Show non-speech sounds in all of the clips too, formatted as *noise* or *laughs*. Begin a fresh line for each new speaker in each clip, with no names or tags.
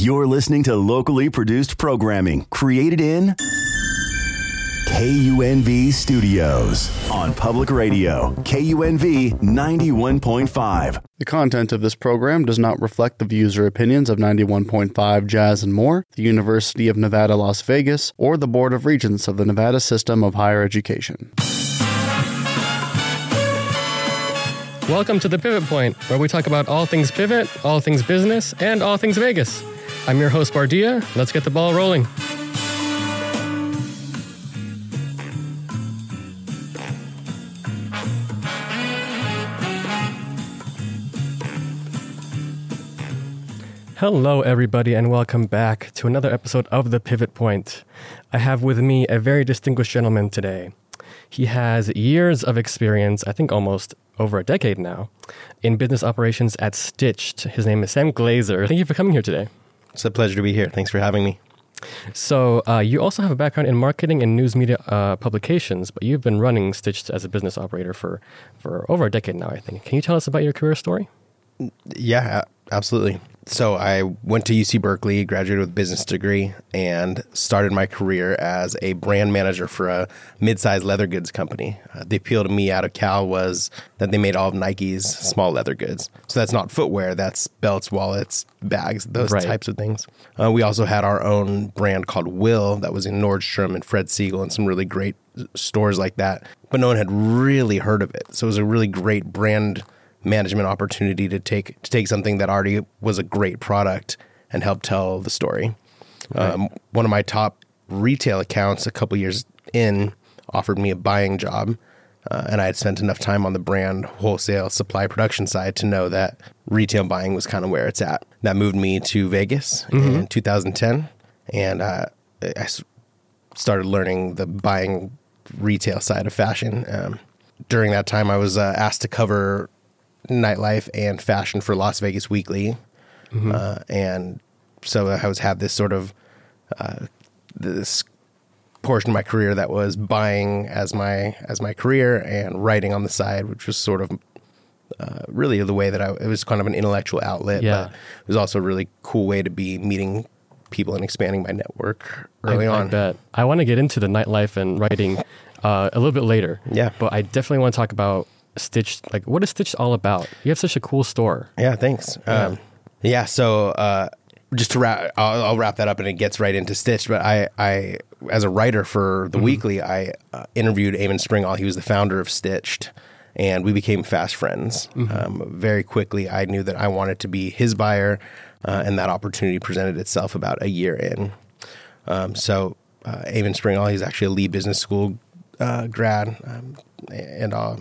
You're listening to locally produced programming created in KUNV Studios on public radio, KUNV 91.5.
The content of this program does not reflect the views or opinions of 91.5 Jazz and More, the University of Nevada, Las Vegas, or the Board of Regents of the Nevada System of Higher Education.
Welcome to the Pivot Point, where we talk about all things pivot, all things business, and all things Vegas. I'm your host, Bardia. Let's get the ball rolling. Hello, everybody, and welcome back to another episode of The Pivot Point. I have with me a very distinguished gentleman today. He has years of experience, I think almost over a decade now, in business operations at Stitched. His name is Sam Glaser. Thank you for coming here today.
It's a pleasure to be here. Thanks for having me.
So, uh, you also have a background in marketing and news media uh, publications, but you've been running Stitched as a business operator for, for over a decade now, I think. Can you tell us about your career story?
Yeah, absolutely. So I went to UC Berkeley, graduated with a business degree, and started my career as a brand manager for a mid-sized leather goods company. Uh, the appeal to me out of Cal was that they made all of Nike's small leather goods. So that's not footwear; that's belts, wallets, bags, those
Right.
types of things. Uh, we also had our own brand called Will that was in Nordstrom and Fred Segal and some really great stores like that. But no one had really heard of it. So it was a really great brand management opportunity to take to take something that already was a great product and help tell the story. Um, one of my top retail accounts a couple years in offered me a buying job, uh, and I had spent enough time on the brand wholesale supply production side to know that retail buying was kind of where it's at. That moved me to Vegas in 2010, and uh, I s- started learning the buying retail side of fashion. Um, during that time, I was uh, asked to cover nightlife and fashion for Las Vegas Weekly, uh, and so I was had this sort of uh, this portion of my career that was buying as my as my career and writing on the side, which was sort of uh, really the way that I it was kind of an intellectual outlet,
Yeah.
but it was also a really cool way to be meeting people and expanding my network early
I,
on.
I bet. I want to get into the nightlife and writing uh, a little bit later.
Yeah.
But I definitely want to talk about Stitched. Like, what is Stitched all about? You have such a cool store.
Yeah, thanks. Yeah. Um, yeah so uh, just to wrap, I'll, I'll wrap that up, and it gets right into Stitch. But I, I, as a writer for the Weekly, I uh, interviewed Eamon Springall. He was the founder of Stitched, and we became fast friends. Um, very quickly, I knew that I wanted to be his buyer, uh, and that opportunity presented itself about a year in. Um, so, uh, Eamon Springall, he's actually a Lee Business School uh, grad, um, and uh,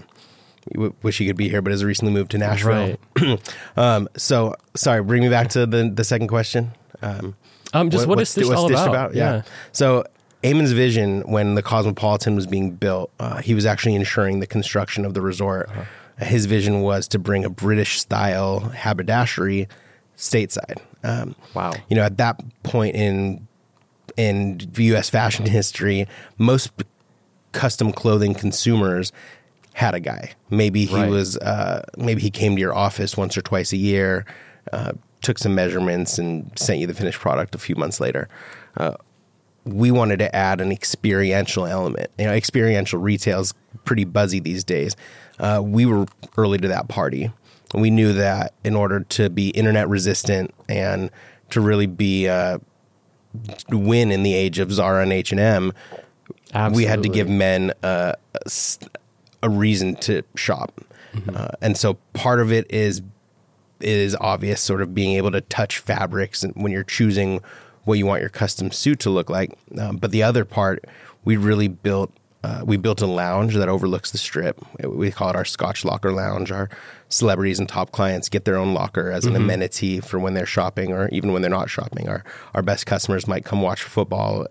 w- wish he could be here, but has recently moved to Nashville. *clears throat* um, so, sorry, bring me back to the, the second question. Um,
Um, just what is
what's-
Stitched
what's
all
Stitched
about?
Yeah. So, Eamon's vision when the Cosmopolitan was being built, uh, he was actually ensuring the construction of the resort.
Uh-huh.
His vision was to bring a British style haberdashery stateside. Um,
Wow.
You know, at that point in in U.S. fashion *laughs* history, most custom clothing consumers had a guy. Maybe he
Right.
was, uh, maybe he came to your office once or twice a year, uh, took some measurements, and sent you the finished product a few months later. Uh, we wanted to add an experiential element. You know, experiential retail is pretty buzzy these days. Uh, we were early to that party. We knew that in order to be internet resistant and to really be uh, win in the age of Zara and H and M, we had to give men uh, a reason to shop, uh, and so part of it is is obvious, sort of being able to touch fabrics and when you're choosing what you want your custom suit to look like. Um, but the other part, we really built. Uh, we built a lounge that overlooks the strip. We call it our Scotch Locker Lounge. Our celebrities and top clients get their own locker as an amenity for when they're shopping or even when they're not shopping. Our our best customers might come watch football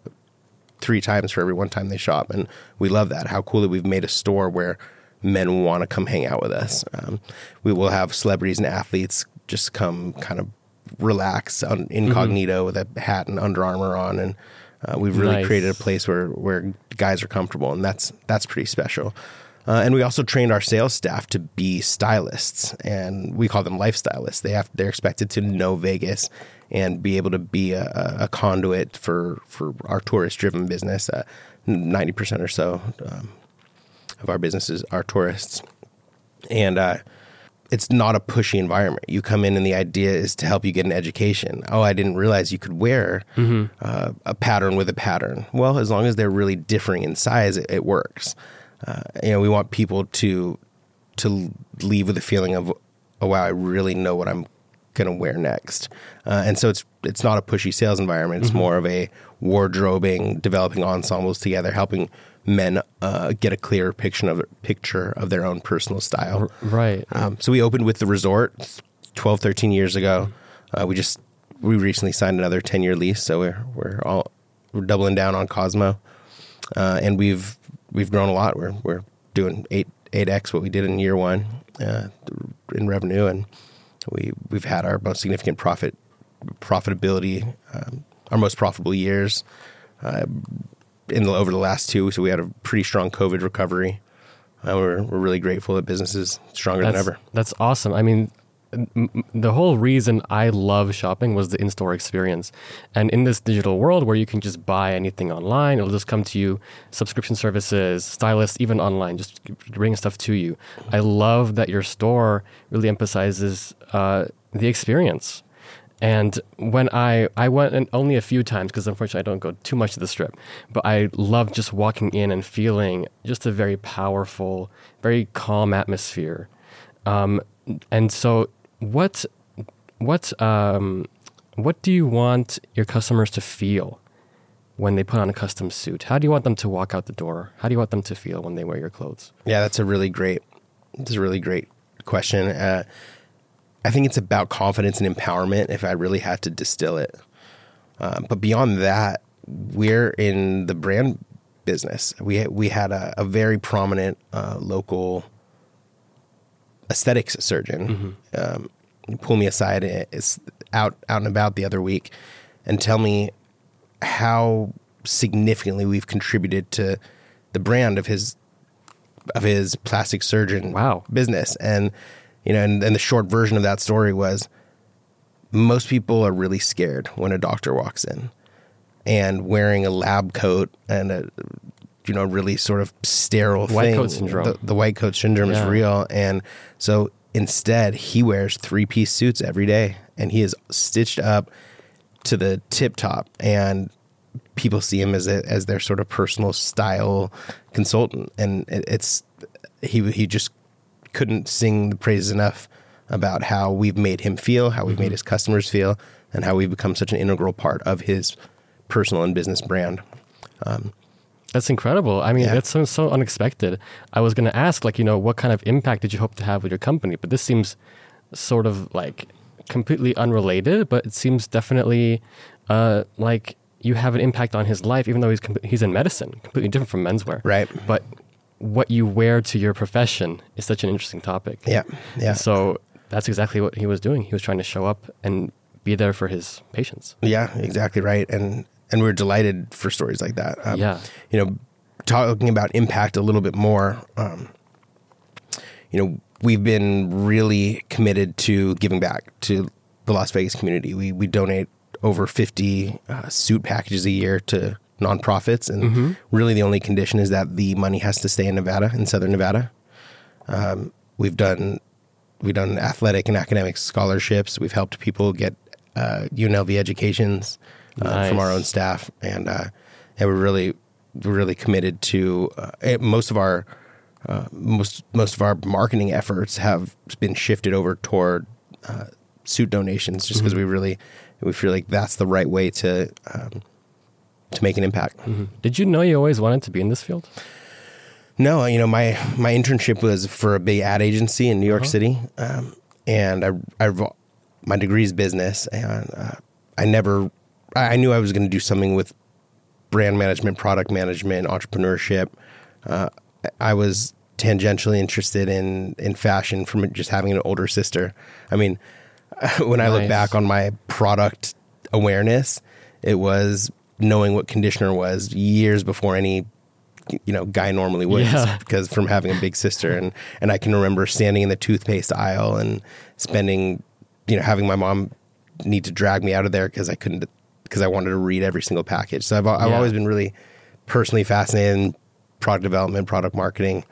three times for every one time they shop, and we love that. How cool that we've made a store where men want to come hang out with us. Um, we will have celebrities and athletes just come kind of relax on incognito with a hat and Under Armour on, and uh, we've really
Nice.
created a place where where guys are comfortable, and that's that's pretty special. Uh, and we also trained our sales staff to be stylists, and we call them lifestylists. They have they're expected to know Vegas and be able to be a, a- conduit for for our tourist driven business. Uh, Ninety percent or so um, of our businesses are tourists, and uh, it's not a pushy environment. You come in and the idea is to help you get an education. Oh, I didn't realize you could wear uh, a pattern with a pattern. Well, as long as they're really differing in size, it, it works. Uh, you know, we want people to to leave with a feeling of, oh wow, I really know what I'm going to wear next. Uh, and so it's it's not a pushy sales environment. It's more of a wardrobing, developing ensembles together, helping men uh, get a clearer picture of picture of their own personal style.
Right.
Um, so we opened with the resort 12, 13 years ago. Uh, we just we recently signed another 10 year lease, so we're we're all we're doubling down on Cosmo, uh, and we've we've grown a lot. We're we're doing eight eight x what we did in year one uh, in revenue, and we we've had our most significant profit profitability, um, our most profitable years uh, in the, over the last two. So we had a pretty strong COVID recovery. Uh, we're we're really grateful that business is stronger
That's,
than ever.
That's awesome. I mean, the whole reason I love shopping was the in-store experience. And in this digital world where you can just buy anything online, it'll just come to you, subscription services, stylists, even online, just bring stuff to you. I love that your store really emphasizes uh, the experience. And when I I went in only a few times because unfortunately I don't go too much to the strip, but I love just walking in and feeling just a very powerful, very calm atmosphere. Um, and so, what what um, what do you want your customers to feel when they put on a custom suit? How do you want them to walk out the door? How do you want them to feel when they wear your clothes?
Yeah, that's a really great. That's a really great question. Uh, I think it's about confidence and empowerment. If I really had to distill it, uh, but beyond that, we're in the brand business. We we had a, a very prominent uh, local aesthetics surgeon um, pull me aside uh, is out out and about the other week and tell me how significantly we've contributed to the brand of his of his plastic surgeon
Wow.
business and you know and, and the short version of that story was most people are really scared when a doctor walks in and wearing a lab coat and a you know really sort of sterile
White
thing.
coat syndrome.
The, the white coat syndrome
Yeah.
is real, and so instead he wears three piece suits every day, and he is stitched up to the tip top, and people see him as a, as their sort of personal style consultant, and it, it's he he just couldn't sing the praises enough about how we've made him feel, how we've
Mm-hmm.
made his customers feel, and how we've become such an integral part of his personal and business brand.
That's incredible. I mean,
Yeah.
that's so, so unexpected. I was going to ask, like, you know, what kind of impact did you hope to have with your company? But this seems sort of like completely unrelated, but it seems definitely uh, like you have an impact on his life, even though he's, com- he's in medicine, completely different from menswear.
Right.
But what you wear to your profession is such an interesting topic.
Yeah, yeah.
So that's exactly what he was doing. He was trying to show up and be there for his patients.
Yeah, exactly right. And and we're delighted for stories like that. Um,
Yeah.
You know, talking about impact a little bit more. Um, you know, we've been really committed to giving back to the Las Vegas community. We we donate over fifty uh, suit packages a year to nonprofits, and really the only condition is that the money has to stay in Nevada, in Southern Nevada. Um, we've done we've done athletic and academic scholarships. We've helped people get uh, UNLV educations uh, from our own staff, and uh, and we're really really committed to uh, most of our uh, most most of our marketing efforts have been shifted over toward uh, suit donations, just because we really we feel like that's the right way to um, to make an impact.
Did you know you always wanted to be in this field?
No, you know my my internship was for a big ad agency in New York City, um, and I, I my degree is business, and uh, I never I knew I was going to do something with brand management, product management, entrepreneurship. Uh, I was tangentially interested in in fashion from just having an older sister. I mean, *laughs* when I look back on my product awareness, it was knowing what conditioner was years before any you know guy normally would
Yeah. *laughs*
because from having a big sister and and I can remember standing in the toothpaste aisle and spending you know having my mom need to drag me out of there because I couldn't because I wanted to read every single package. So I've I've
Yeah.
always been really personally fascinated in product development, product marketing,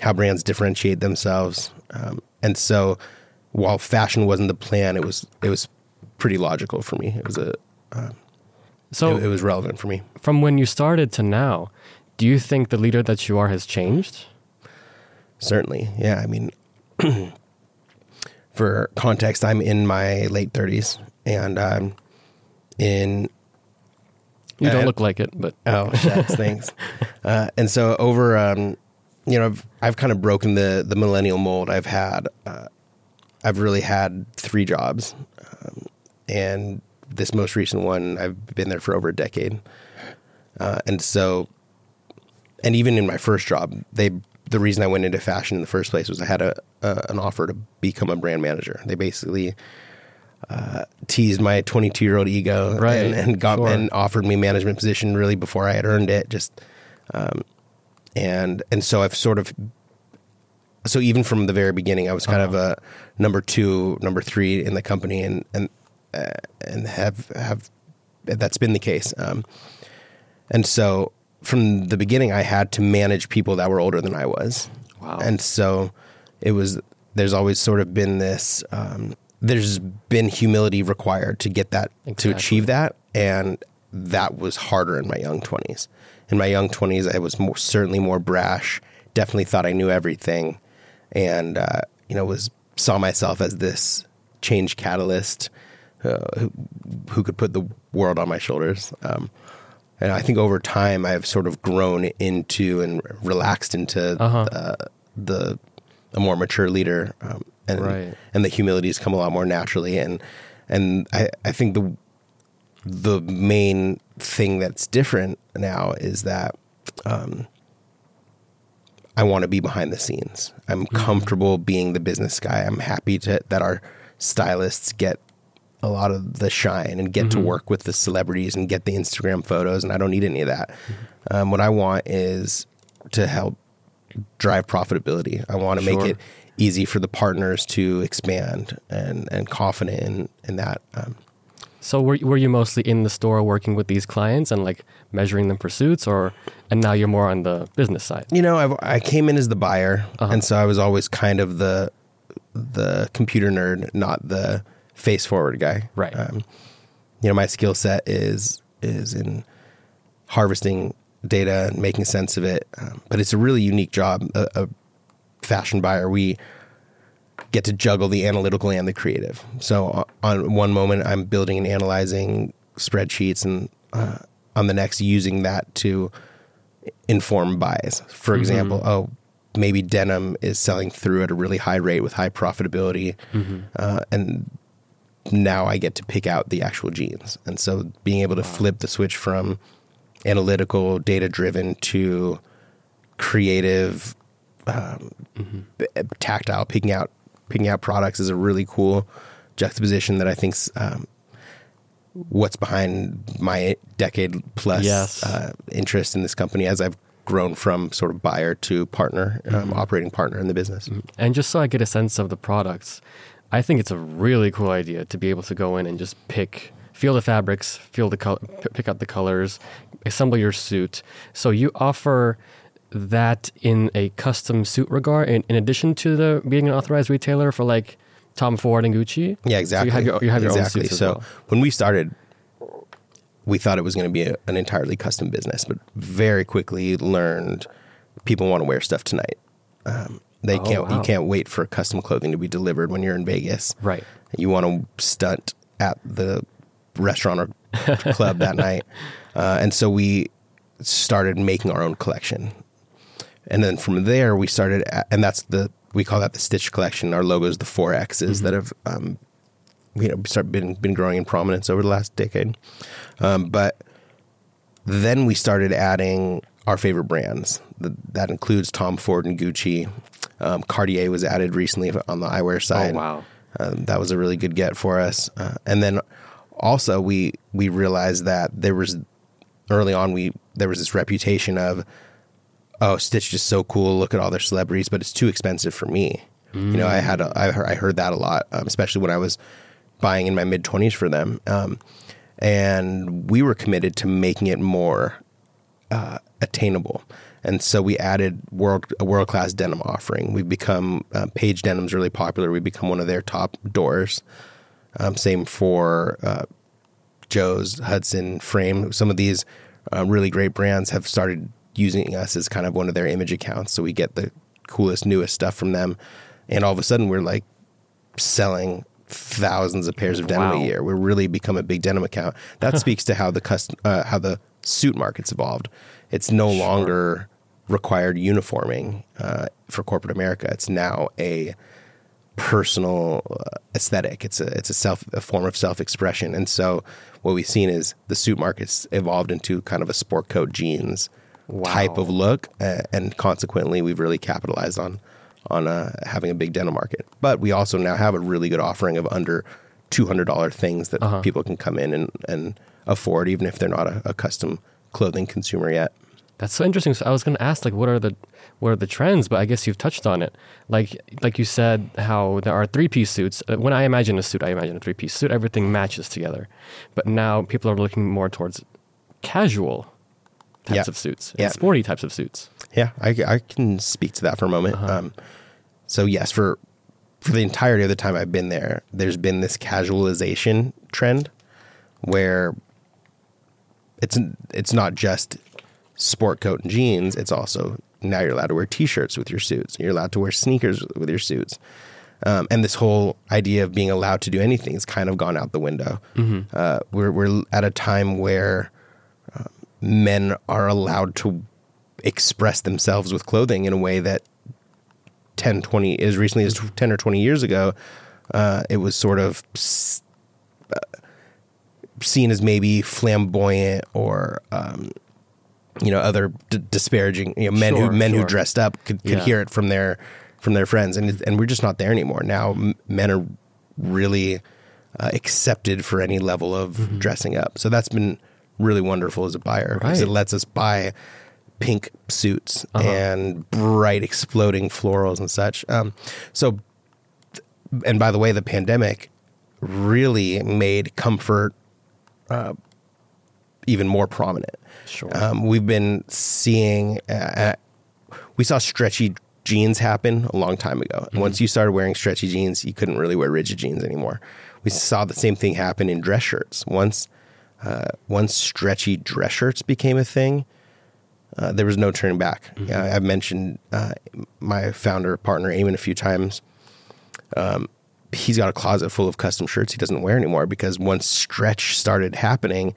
how brands differentiate themselves, um, and so while fashion wasn't the plan, it was it was pretty logical for me. It was a
So
it, it was relevant for me.
from when you started to now, do you think the leader that you are has changed?
Certainly, yeah. I mean, *clears throat* for context, I'm in my late 30s, and um, in
You don't
Uh,
look like it, but
Oh, shucks, thanks. *laughs* Uh, and so over, um, you know, I've, I've kind of broken the the millennial mold. I've had, uh, I've really had three jobs, um, and this most recent one, I've been there for over a decade. Uh, and so, and even in my first job, they the reason I went into fashion in the first place was I had a, a an offer to become a brand manager. They basically uh, teased my 22 year old ego
Right,
and, and got
sure.
and offered me management position really before I had earned it. Just um, and and so I've sort of so even from the very beginning, I was kind of a number two, number three in the company, and and uh, and have have that's been the case. Um, and so from the beginning, I had to manage people that were older than I was.
Wow.
And so it was. There's always sort of been this. Um, there's been humility required to get that to achieve that, and that was harder in my young twenties. In my young twenties, I was more, certainly more brash. Definitely thought I knew everything, and uh, you know was saw myself as this change catalyst uh, who, who could put the world on my shoulders. Um, and I think over time, I've sort of grown into and relaxed into
Uh-huh.
uh, the a more mature leader, um, and
Right.
and the humility has come a lot more naturally. And and I, I think the the main thing that's different now is that um, I want to be behind the scenes. I'm comfortable being the business guy. I'm happy to that our stylists get a lot of the shine and get to work with the celebrities and get the Instagram photos, and I don't need any of that. Um, what I want is to help drive profitability. I want to make it easy for the partners to expand and and confident in in that. Um,
so were were you mostly in the store working with these clients and like measuring them for suits, or and now you're more on the business side?
you know, I've, I came in as the buyer,
Uh-huh.
and so I was always kind of the the computer nerd, not the face forward guy.
Right.
Um, you know, my skill set is is in harvesting data and making sense of it, um, but it's a really unique job. A, a fashion buyer, we get to juggle the analytical and the creative. So on one moment, I'm building and analyzing spreadsheets, and uh, on the next, using that to inform buys. For example, oh, maybe denim is selling through at a really high rate with high profitability, uh, and now I get to pick out the actual jeans. And so being able to flip the switch from analytical, data driven to creative, um, b- tactile, picking out picking out products is a really cool juxtaposition that I think's um, what's behind my decade plus
Yes.
uh, interest in this company as I've grown from sort of buyer to partner, um, operating partner in the business.
And just so I get a sense of the products, I think it's a really cool idea to be able to go in and just pick, feel the fabrics, feel the color, pick out the colors, assemble your suit. So you offer that in a custom suit regard, in, in addition to the being an authorized retailer for like Tom Ford and Gucci.
Yeah, exactly.
So you have your, you have your
exactly.
own suits
so
well.
when we started, we thought it was going to be a, an entirely custom business, but very quickly learned people want to wear stuff tonight. Um, they
Oh,
can't. You can't wait for custom clothing to be delivered when you're in Vegas.
Right.
You want to stunt at the restaurant or club that *laughs* night, uh, and so we started making our own collection. And then from there, we started, a- and that's the we call that the Stitch collection. Our logo is the four X's that have um, you know start been been growing in prominence over the last decade. Um, but then we started adding our favorite brands. Th- That includes Tom Ford and Gucci. Um, Cartier was added recently on the eyewear side.
Oh, wow.
Um, that was a really good get for us. Uh, and then also we we realized that there was early on we there was this reputation of oh, Stitch is so cool. Look at all their celebrities, but it's too expensive for me. You know, I had a, I heard, I heard that a lot, um, especially when I was buying in my mid twenties for them. Um, and we were committed to making it more uh, attainable. And so we added world a world class denim offering. We've become uh, Paige Denim's really popular. We've become one of their top doors. Um, same for uh, Joe's, Hudson, Frame. Some of these uh, really great brands have started using us as kind of one of their image accounts. So we get the coolest, newest stuff from them. And all of a sudden, we're like selling thousands of pairs of denim
Wow.
a year. We're really become a big denim account. That speaks to how the cust- uh, how the suit market's evolved. It's no longer required uniforming uh, for corporate America. It's now a personal uh, aesthetic. It's a it's a self a form of self expression. And so what we've seen is the suit market's evolved into kind of a sport coat jeans type of look, uh, and consequently we've really capitalized on on uh, having a big denim market. But we also now have a really good offering of under two hundred dollar things that people can come in and and afford, even if they're not a, a custom clothing consumer yet.
That's so interesting. So I was going to ask, like, what are the what are the trends? But I guess you've touched on it. Like, like you said, how there are three piece suits. Uh, When I imagine a suit, I imagine a three piece suit. Everything matches together. But now people are looking more towards casual types
Yeah.
of suits, and
Yeah.
sporty types of suits.
Yeah, I, I can speak to that for a moment. Um, so yes, for for the entirety of the time I've been there, there's been this casualization trend where it's it's not just sport coat and jeans. It's also now you're allowed to wear t-shirts with your suits. You're allowed to wear sneakers with your suits. Um, and this whole idea of being allowed to do anything has kind of gone out the window. Uh, we're we're at a time where men are allowed to express themselves with clothing in a way that 10, 20, as recently as 10 or 20 years ago, uh, it was sort of s- uh, seen as maybe flamboyant or, um, you know, other d- disparaging, you know, men
Sure,
who, men who dressed up could, could
Yeah.
hear it from their, from their friends. And, and we're just not there anymore. Now m- men are really uh, accepted for any level of dressing up. So that's been really wonderful as a buyer because it lets us buy pink suits and bright exploding florals and such. Um, so, and by the way, the pandemic really made comfort uh, even more prominent.
Sure.
Um, we've been seeing, uh, we saw stretchy jeans happen a long time ago. And once you started wearing stretchy jeans, you couldn't really wear rigid jeans anymore. We saw the same thing happen in dress shirts. Once, uh, once stretchy dress shirts became a thing, uh, there was no turning back. Yeah, I've mentioned uh, my founder partner Eamon a few times. Um, he's got a closet full of custom shirts he doesn't wear anymore because once stretch started happening,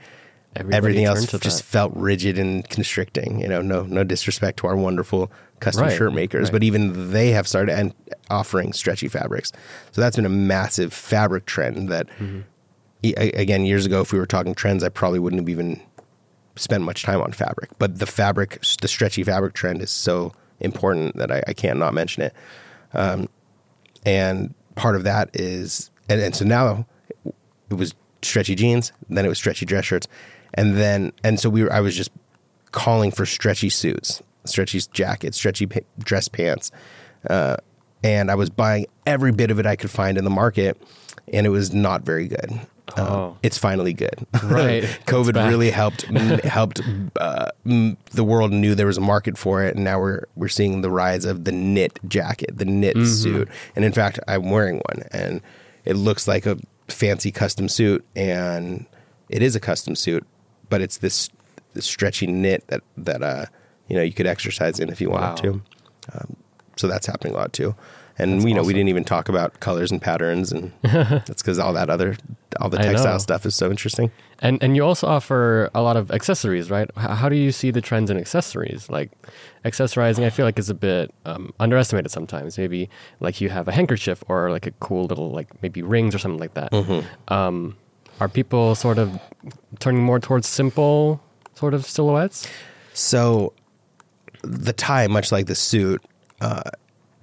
Everybody
everything else just
that.
felt rigid and constricting. You know, no no disrespect to our wonderful custom
Right,
shirt makers,
right.
but even they have started and offering stretchy fabrics. So that's been a massive fabric trend that.
Mm-hmm.
Again, years ago, if we were talking trends, I probably wouldn't have even spent much time on fabric. But the fabric, the stretchy fabric trend is so important that I, I can't not mention it. Um, and part of that is, and, and so now it was stretchy jeans, then it was stretchy dress shirts, and then and so we were. I was just calling for stretchy suits, stretchy jackets, stretchy pa- dress pants, uh, and I was buying every bit of it I could find in the market, and it was not very good. Um,
Oh.
it's finally good. *laughs*
Right.
COVID really helped m- *laughs* helped uh, m- the world knew there was a market for it, and now we're we're seeing the rise of the knit jacket, the knit
Mm-hmm.
suit, and in fact, I'm wearing one, and it looks like a fancy custom suit, and it is a custom suit, but it's this, this stretchy knit that that uh you know you could exercise in if you wanted
Wow.
to. Um, so that's happening a lot too. And
That's
you know, we didn't even talk about colors and patterns, and *laughs* that's because all that other, all the textile stuff is so interesting.
And and you also offer a lot of accessories, right? How do you see the trends in accessories? Like accessorizing, I feel like is a bit um, underestimated sometimes. Maybe like you have a handkerchief or like a cool little like maybe rings or something like that.
Mm-hmm.
Um, are people sort of turning more towards simple sort of silhouettes?
So the tie, much like the suit, uh,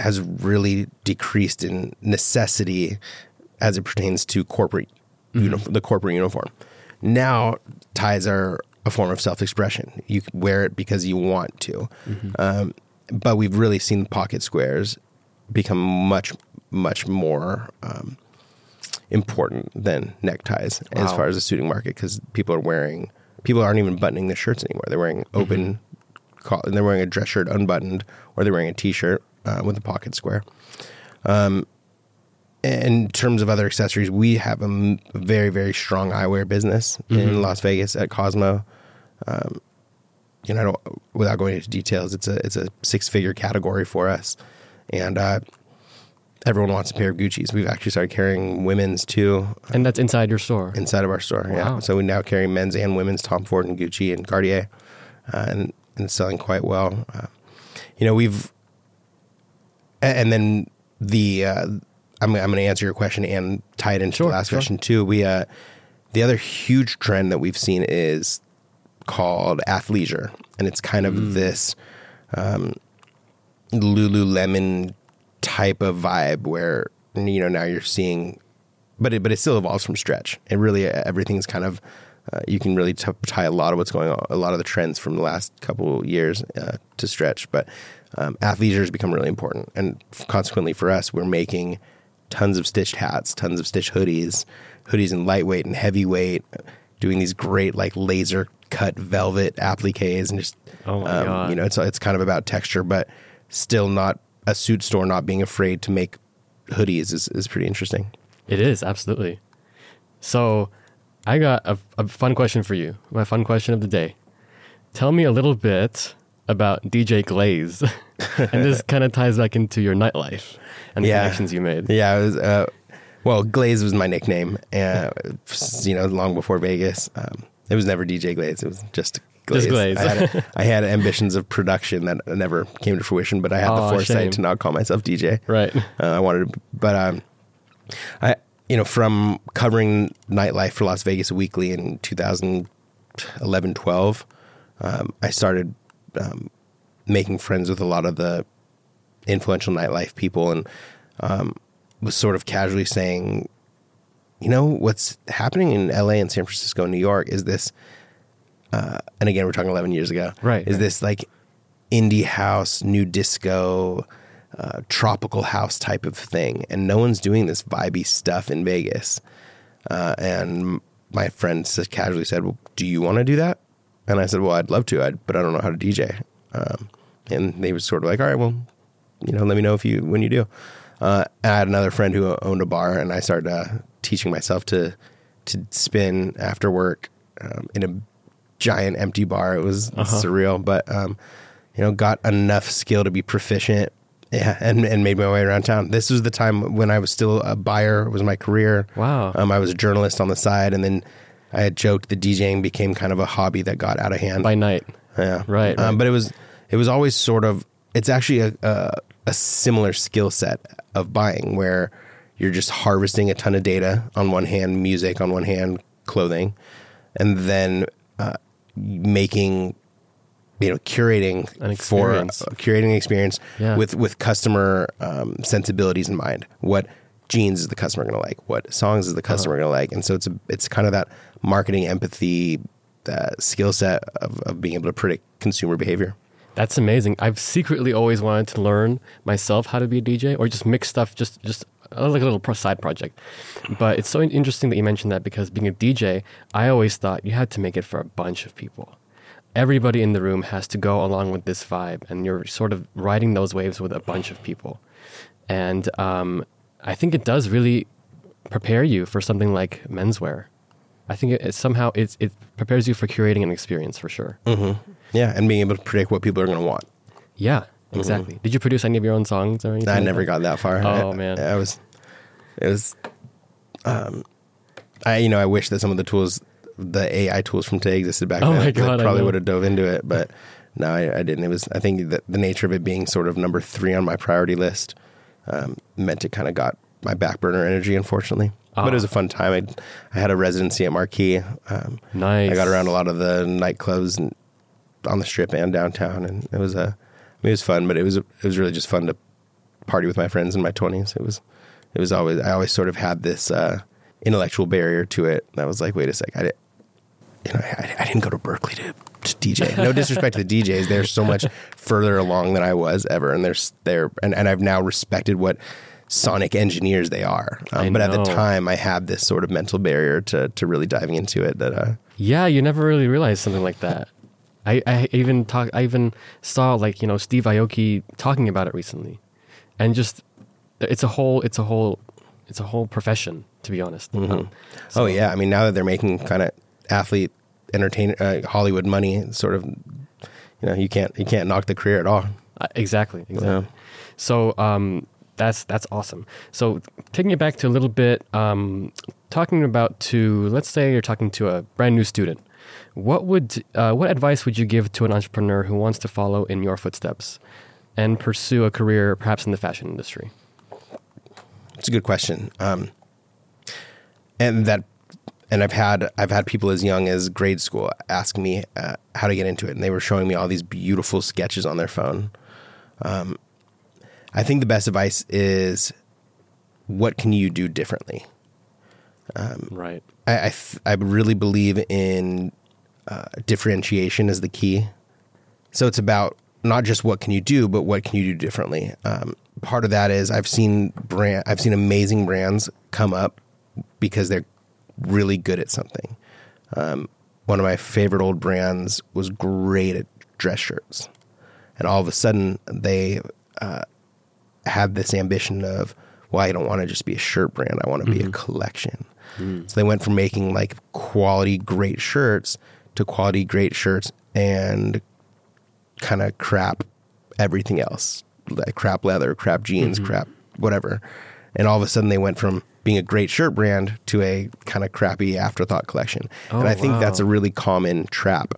has really decreased in necessity as it pertains to corporate uni- the corporate uniform. Now ties are a form of self expression. You wear it because you want to. Um, but we've really seen pocket squares become much, much more um, important than neckties as far as the suiting market because people are wearing, people aren't even buttoning their shirts anymore. They're wearing open, coll- and they're wearing a dress shirt unbuttoned, or they're wearing a t shirt uh, with a pocket square Um, in terms of other accessories, we have a m- very, very strong eyewear business in Las Vegas at Cosmo. Um, you know, I don't, without going into details, it's a it's a six figure category for us, and uh, everyone wants a pair of Gucci's. We've actually started carrying women's too
And that's inside your store.
inside of our store.
Wow.
Yeah, so we now carry men's and women's Tom Ford and Gucci and Cartier, uh, and and selling quite well. Uh, you know, we've and then the uh, I'm I'm going to answer your question and tie it into
Sure,
the last
sure.
question too. We uh, the other huge trend that we've seen is called athleisure, and it's kind
Mm.
of this um, Lululemon type of vibe where you know now you're seeing, but it but it still evolves from stretch. It really everything's kind of uh, you can really t- tie a lot of what's going on, a lot of the trends from the last couple years uh, to stretch. But um, athleisure has become really important, and consequently for us, we're making tons of stitched hats, tons of stitched hoodies, hoodies in lightweight and heavyweight, doing these great like laser cut velvet appliques and just
Oh my
um,
God.
you know it's it's kind of about texture, but still not a suit store not being afraid to make hoodies is, is pretty interesting.
It is, absolutely. So, I got a, a fun question for you. My fun question of the day. Tell me a little bit about DJ Glaze. *laughs* and this kind of ties back into your nightlife and the
Yeah.
connections you made.
Yeah, it was. Uh, well, Glaze was my nickname, uh, *laughs* you know, long before Vegas. Um, it was never DJ Glaze. It was just Glaze.
Just Glaze.
I, had, *laughs* I had ambitions of production that never came to fruition, but I had
Oh,
the foresight
shame.
to not call myself DJ.
Right.
Uh, I wanted, to, but um, I, you know, from covering nightlife for Las Vegas Weekly in 2011, 12, um, I started um, making friends with a lot of the influential nightlife people, and um, was sort of casually saying, you know, what's happening in LA and San Francisco and New York is this, uh, and again, we're talking 11 years ago,
Right,
Is
right.
this like indie house, new disco, uh, tropical house type of thing, and no one's doing this vibey stuff in Vegas. Uh, and my friend just casually said, well, "Do you want to do that?" And I said, "Well, I'd love to, I'd, but I don't know how to DJ." Um, and they were sort of like, "All right, well, you know, let me know if you when you do." Uh, I had another friend who owned a bar, and I started uh, teaching myself to to spin after work um, in a giant empty bar. It was surreal, but um, you know, got enough skill to be proficient. Yeah, and, and made my way around town. This was the time when I was still a buyer. Was my career.
Wow.
Um, I was a journalist on the side, and then I had joked that DJing became kind of a hobby that got out of hand.
By night.
Yeah,
Right,
Um,
right.
but it was it was always sort of it's actually a a, a similar skill set of buying where you're just harvesting a ton of data on one hand, music on one hand, clothing, and then uh, making you know curating
An
for uh, curating an experience
Yeah.
with with customer um, sensibilities in mind. What jeans is the customer going to like? What songs is the customer going to like? And so it's a, it's kind of that marketing empathy uh, skill set of, of being able to predict consumer behavior.
That's amazing. I've secretly always wanted to learn myself how to be a DJ or just mix stuff, just just uh, like a little side project. But it's so interesting that you mentioned that because being a DJ, I always thought you had to make it for a bunch of people. Everybody in the room has to go along with this vibe, and you're sort of riding those waves with a bunch of people. And um, I think it does really prepare you for something like menswear. I think it, it somehow it's, it prepares you for curating an experience for sure.
Yeah, and being able to predict what people are going to want.
Yeah, exactly. Did you produce any of your own songs or anything?
I
like
never
that?
got that far.
Oh,
I,
man.
I was, it was, um, I you know I wish that some of the tools, the AI tools from today existed back
Oh
then.
my God, I
probably would have dove into it, but no, I, I didn't. It was I think that the nature of it being sort of number three on my priority list um, meant it kind of got my back burner energy, unfortunately. But it was a fun time. I, I had a residency at Marquee. Um,
Nice.
I got around a lot of the nightclubs and on the strip and downtown, and it was a, I mean, it was fun. But it was it was really just fun to party with my friends in my twenties. It was it was always I always sort of had this uh, intellectual barrier to it. That was like, wait a sec, I you know, I, I didn't go to Berkeley to, to DJ. No disrespect to the DJs, they're so much *laughs* further along than I was ever, and they're they're and, and I've now respected what sonic engineers they are. Um, but at the time, I had this sort of mental barrier to to really diving into it. That uh,
Yeah, you never really realize something like that. I, I even talk. I even saw like you know Steve Aoki talking about it recently, and just it's a whole it's a whole it's a whole profession to be honest. Um,
oh yeah, I mean now that they're making kind of athlete entertain uh, Hollywood money, sort of, you know, you can't you can't knock the career at all.
Uh, exactly, exactly.
Yeah.
So um, that's that's awesome. So taking it back to a little bit, um, talking about to let's say you're talking to a brand new student. What would uh, what advice would you give to an entrepreneur who wants to follow in your footsteps and pursue a career perhaps in the fashion industry?
It's a good question. Um, and that, and I've had I've had people as young as grade school ask me uh, how to get into it, and they were showing me all these beautiful sketches on their phone. Um, I think the best advice is, what can you do differently?
Right.
I I, th- I really believe in uh, differentiation as the key. So it's about not just what can you do, but what can you do differently. Um, part of that is I've seen brand, I've seen amazing brands come up because they're really good at something. Um, one of my favorite old brands was great at dress shirts, and all of a sudden they uh, had this ambition of, well, I don't want to just be a shirt brand. I want to be a collection. So they went from making like quality great shirts to quality great shirts and kind of crap everything else, like crap leather, crap jeans, crap whatever. And all of a sudden they went from being a great shirt brand to a kind of crappy afterthought collection.
Oh,
and I think that's a really common trap.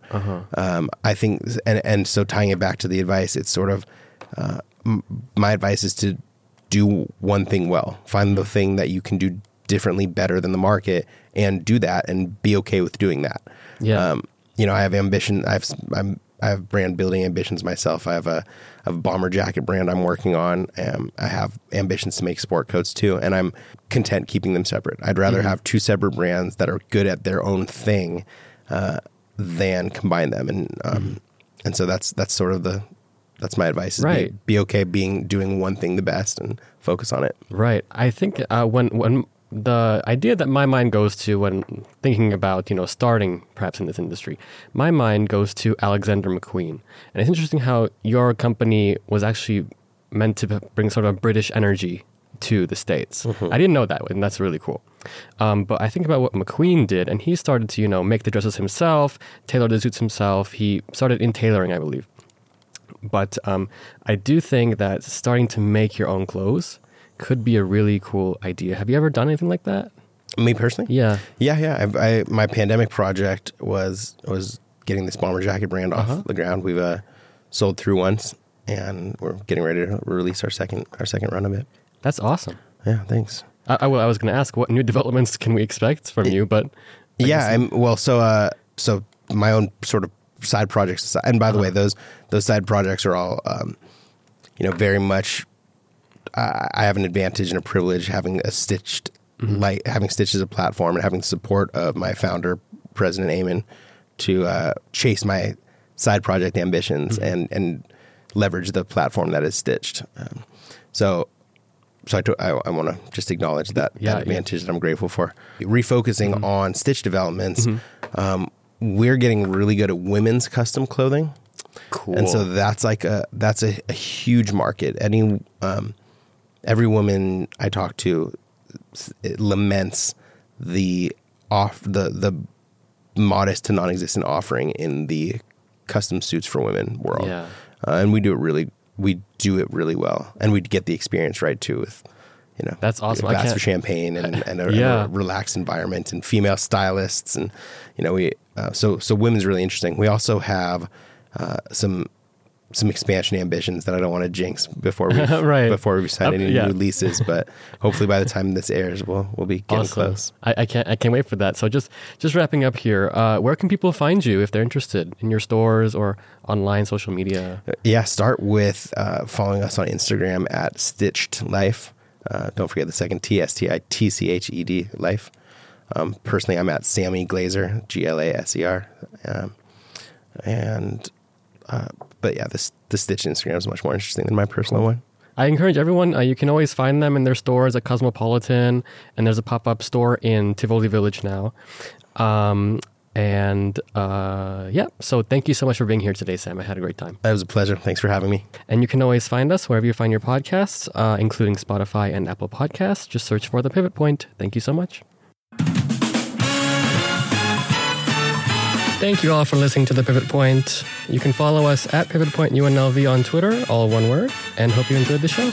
Um, I think, and and so tying it back to the advice, it's sort of uh, m- my advice is to do one thing well. Find the thing that you can do differently, better than the market, and do that, and be okay with doing that.
Yeah.
Um, you know, I have ambition. I've I'm I have brand building ambitions myself. I have a, a bomber jacket brand I'm working on. Um, I have ambitions to make sport coats too, and I'm content keeping them separate. I'd rather
Mm-hmm.
have two separate brands that are good at their own thing uh, than combine them. And um, and so that's that's sort of the that's my advice. Is be-
Right.
Be, okay being doing one thing the best and focus on it.
Right. I think uh, when when the idea that my mind goes to when thinking about you know starting perhaps in this industry, my mind goes to Alexander McQueen, and it's interesting how your company was actually meant to bring sort of British energy to the states. I didn't know that, and that's really cool. Um, but I think about what McQueen did, and he started to you know make the dresses himself, tailor the suits himself. He started in tailoring, I believe. But um, I do think that starting to make your own clothes could be a really cool idea. Have you ever done anything like that?
Me personally,
Yeah.
Yeah, yeah. I've, I my pandemic project was was getting this bomber jacket brand off
Uh-huh.
the ground. We've uh, sold through once, and we're getting ready to release our second our second run of it.
That's awesome.
Yeah, thanks.
I, I, well, I was going to ask what new *laughs* developments can we expect from you, but
yeah, I'm well. So, uh, so my own sort of side projects, and by the way, those those side projects are all, um, you know, very much. I I have an advantage and a privilege having a stitched light, having stitched as a platform, and having the support of my founder, President Eamon, to uh, chase my side project ambitions and and leverage the platform that is stitched. Um, so so I, to- I, I want to just acknowledge that,
Yeah,
that
yeah.
advantage that I'm grateful for. Refocusing on stitch developments,
Mm-hmm.
um, we're getting really good at women's custom clothing,
cool.
and so that's like a that's a, a huge market. Any um, every woman I talk to it laments the off the the modest to non-existent offering in the custom suits for women world.
Yeah.
Uh, and we do it really we do it really well, and we get the experience right too with. You know,
That's awesome. I
Glass for champagne and, *laughs* and, a,
Yeah.
and a relaxed environment and female stylists and you know we uh, so so women's really interesting. We also have uh, some some expansion ambitions that I don't want to jinx before we *laughs*
Right.
before we sign
Up-
any
yeah.
new leases, but hopefully by the time this airs, we'll we'll be getting
Awesome.
close.
I, I can't. I can't wait for that. So just just wrapping up here. Uh, where can people find you if they're interested in your stores or online social media?
Yeah, start with uh, following us on Instagram at Stitched Life. Uh, don't forget the second T S T I T C H E D Life. Um, personally, I'm at Sammy Glaser, G L A S E R. Um, and, uh, but yeah, this the Stitch Instagram is much more interesting than my personal one.
I encourage everyone, uh, you can always find them in their stores at Cosmopolitan, and there's a pop up store in Tivoli Village now. Um, and uh, yeah, so thank you so much for being here today, Sam. I had a great time.
That was a pleasure. Thanks for having me.
And you can always find us wherever you find your podcasts, uh, including Spotify and Apple Podcasts. Just search for The Pivot Point. Thank you so much. Thank you all for listening to The Pivot Point. You can follow us at Pivot Point UNLV on Twitter, all one word, and hope you enjoyed the show.